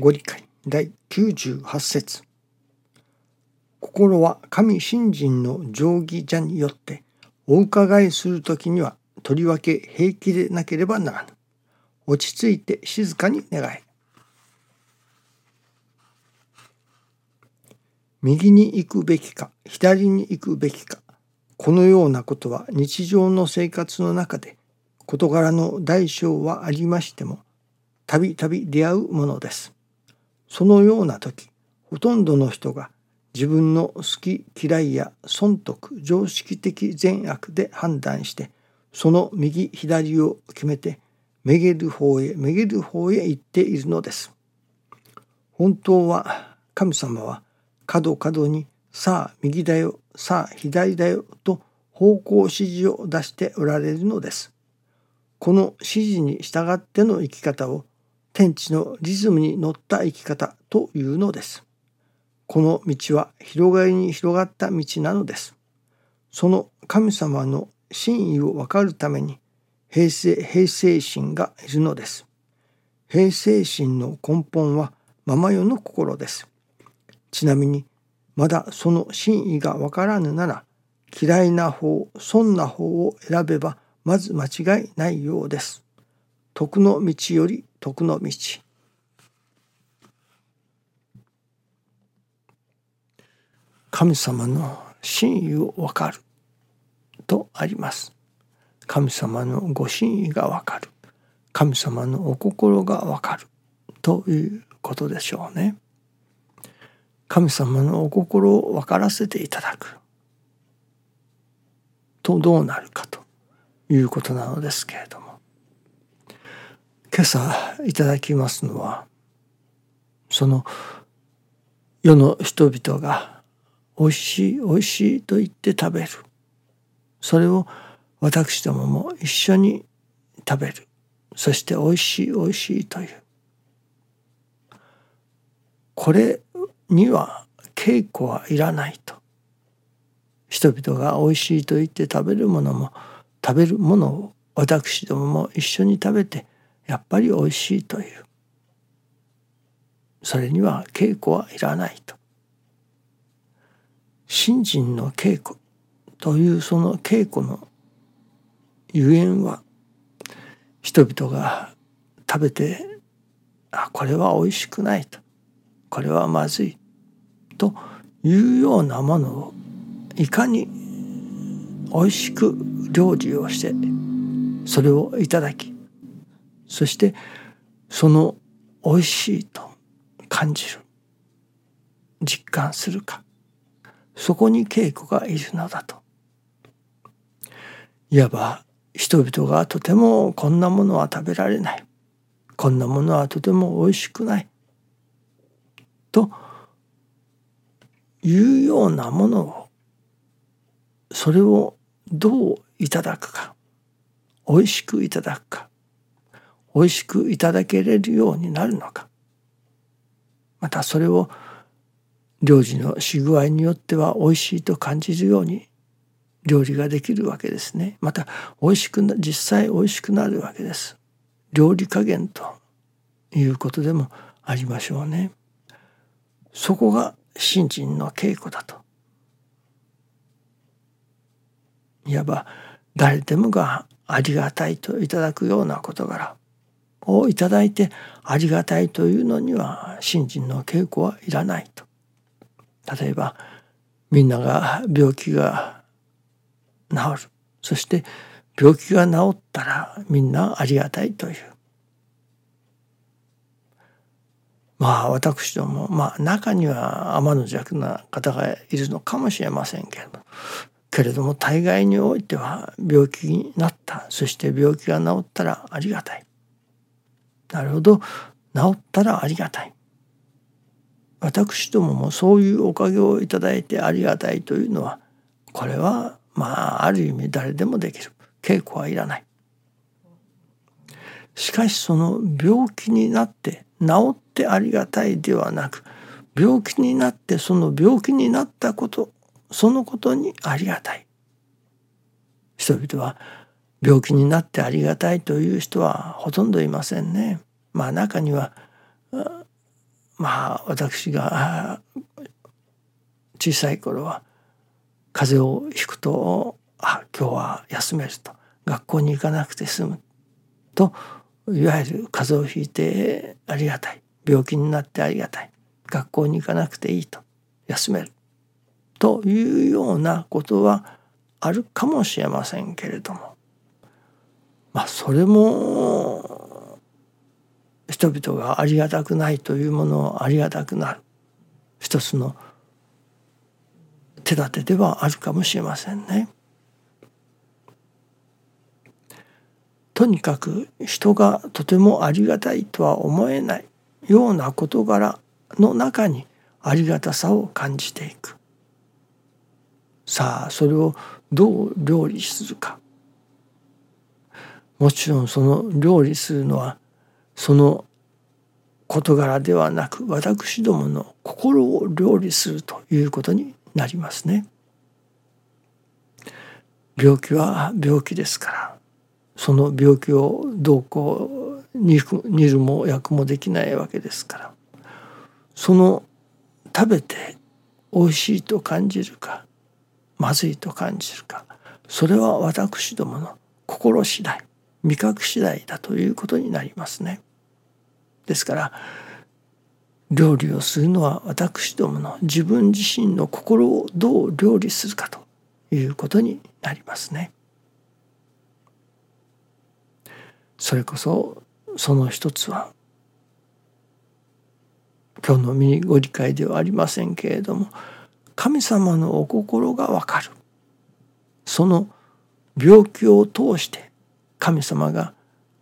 ご理解第98節心は神信心の定義者によってお伺いするときにはとりわけ平気でなければならぬ。落ち着いて静かに願え。右に行くべきか左に行くべきかこのようなことは日常の生活の中で事柄の大小はありましてもたびたび出会うものです。そのような時ほとんどの人が自分の好き嫌いや損得常識的善悪で判断してその右左を決めてめげる方へめげる方へ行っているのです。本当は神様は角角にさあ右だよさあ左だよと方向指示を出しておられるのです。この指示に従っての生き方を天地のリズムに乗った生き方というのです。この道は広がりに広がった道なのです。その神様の真意を分かるために平成平成心がいるのです。平成心の根本はままよの心です。ちなみにまだその真意が分からぬなら嫌いな方損な方を選べばまず間違いないようです。徳の道より徳の道。神様の真意を分かるとあります。神様のご真意がわかる。神様のお心がわかる。ということでしょうね。神様のお心を分からせていただく。とどうなるかということなのですけれども。今朝いただきますのは、その世の人々が美味しい美味しいと言って食べる。それを私どもも一緒に食べる。そしておいしいおいしいという。これには稽古はいらないと。人々がおいしいと言って食べるものも食べるものを私どもも一緒に食べてやっぱりおいしいという。それには稽古はいらないと。信心の稽古というその稽古のゆえんは人々が食べてあこれは美味しくないと。これはまずいというようなものをいかに美味しく料理をしてそれをいただきそしてその美味しいと感じる実感するか。そこに稽古がいるのだと。いわば人々がとてもこんなものは食べられない。こんなものはとても美味しくない。というようなものをそれをどういただくか。美味しくいただくか。美味しくいただけれるようになるのか。またそれを領事のし具合によっては美味しいと感じるように料理ができるわけですね。また美味しくな実際美味しくなるわけです。料理加減ということでもありましょうね。そこが信心の稽古だと。いわば誰でもがありがたいといただくような事柄。をいただいてありがたいというのには信心の稽古はいらないと。例えばみんなが病気が治る。そして病気が治ったらみんなありがたいという。まあ私どもまあ中には天の弱な方がいるのかもしれませんけれどけれども大概においては病気になった。そして病気が治ったらありがたい。なるほど。治ったらありがたい。私どももそういうおかげをいただいてありがたいというのはこれはまあある意味誰でもできる。稽古はいらない。しかしその病気になって治ってありがたいではなく病気になってその病気になったことそのことにありがたい。人々は病気になってありがたいという人はほとんどいませんね。まあ中にはまあ私が小さい頃は風邪をひくとあ今日は休めると。学校に行かなくて済むといわゆる風邪をひいてありがたい。病気になってありがたい。学校に行かなくていいと。休める。というようなことはあるかもしれませんけれども。まあそれも人々がありがたくないというものをありがたくなる。一つの手立てではあるかもしれませんね。とにかく人がとてもありがたいとは思えないような事柄の中にありがたさを感じていく。さあそれをどう料理するか。もちろんその料理するのはその事柄ではなく私どもの心を料理するということになりますね。病気は病気ですからその病気をどうこう煮るも薬もできないわけですからその食べて美味しいと感じるかまずいと感じるかそれは私どもの心次第味覚次第だということになりますね。ですから料理をするのは私どもの自分自身の心をどう料理するかということになりますね。それこそその一つは今日のミニご理解ではありませんけれども神様のお心がわかるその病気を通して神様が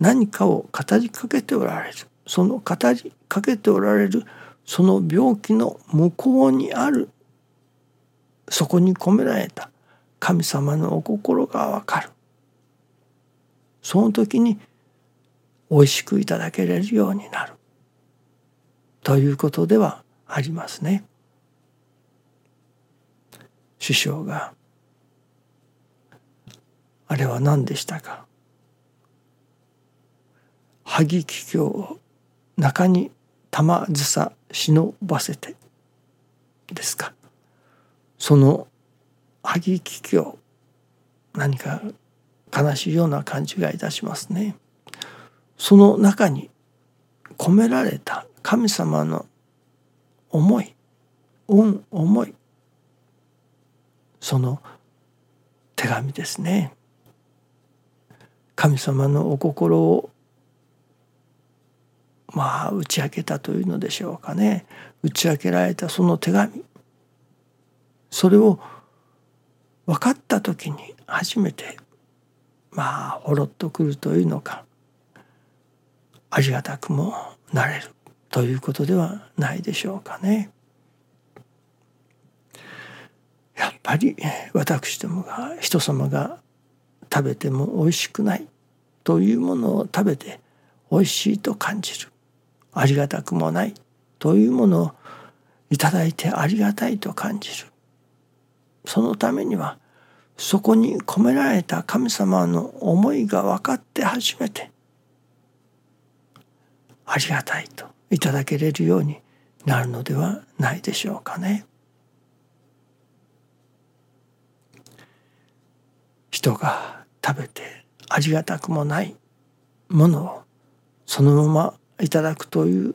何かを語りかけておられる。その語りかけておられるその病気の向こうにある。そこに込められた。神様のお心がわかる。その時に美味しくいただけれるようになる。ということではありますね。師匠があれは何でしたか？萩木京を中に玉ずさ忍ばせてですかその萩木京何か悲しいような感じがいたしますね。その中に込められた神様の思い恩思いその手紙ですね神様のお心をまあ打ち明けたというのでしょうかね。打ち明けられたその手紙。それを分かった時に初めてまあほろっとくるというのかありがたくもなれるということではないでしょうかね。やっぱり私どもが人様が食べても美味しくないというものを食べて美味しいと感じる。ありがたくもないというものをいただいてありがたいと感じるそのためにはそこに込められた神様の思いが分かって初めてありがたいといただけれるようになるのではないでしょうかね。人が食べてありがたくもないものをそのままいただくという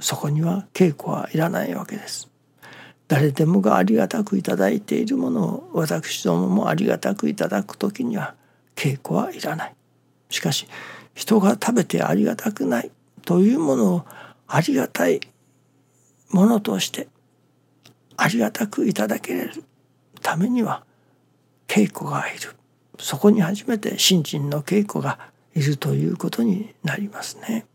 そこには稽古はいらないわけです。誰でもがありがたくいただいているものを私どももありがたくいただく時には稽古はいらない。しかし人が食べてありがたくないというものをありがたいものとしてありがたくいただけるためには稽古がいるそこに初めて新人の稽古がいるということになりますね。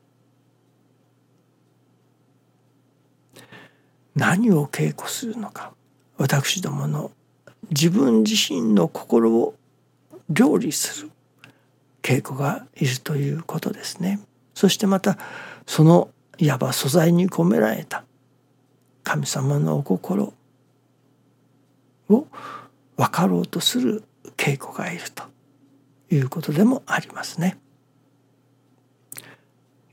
何を稽古するのか私どもの自分自身の心を料理する稽古がいるということですね。そしてまたそのいわば素材に込められた神様のお心を分かろうとする稽古がいるということでもありますね。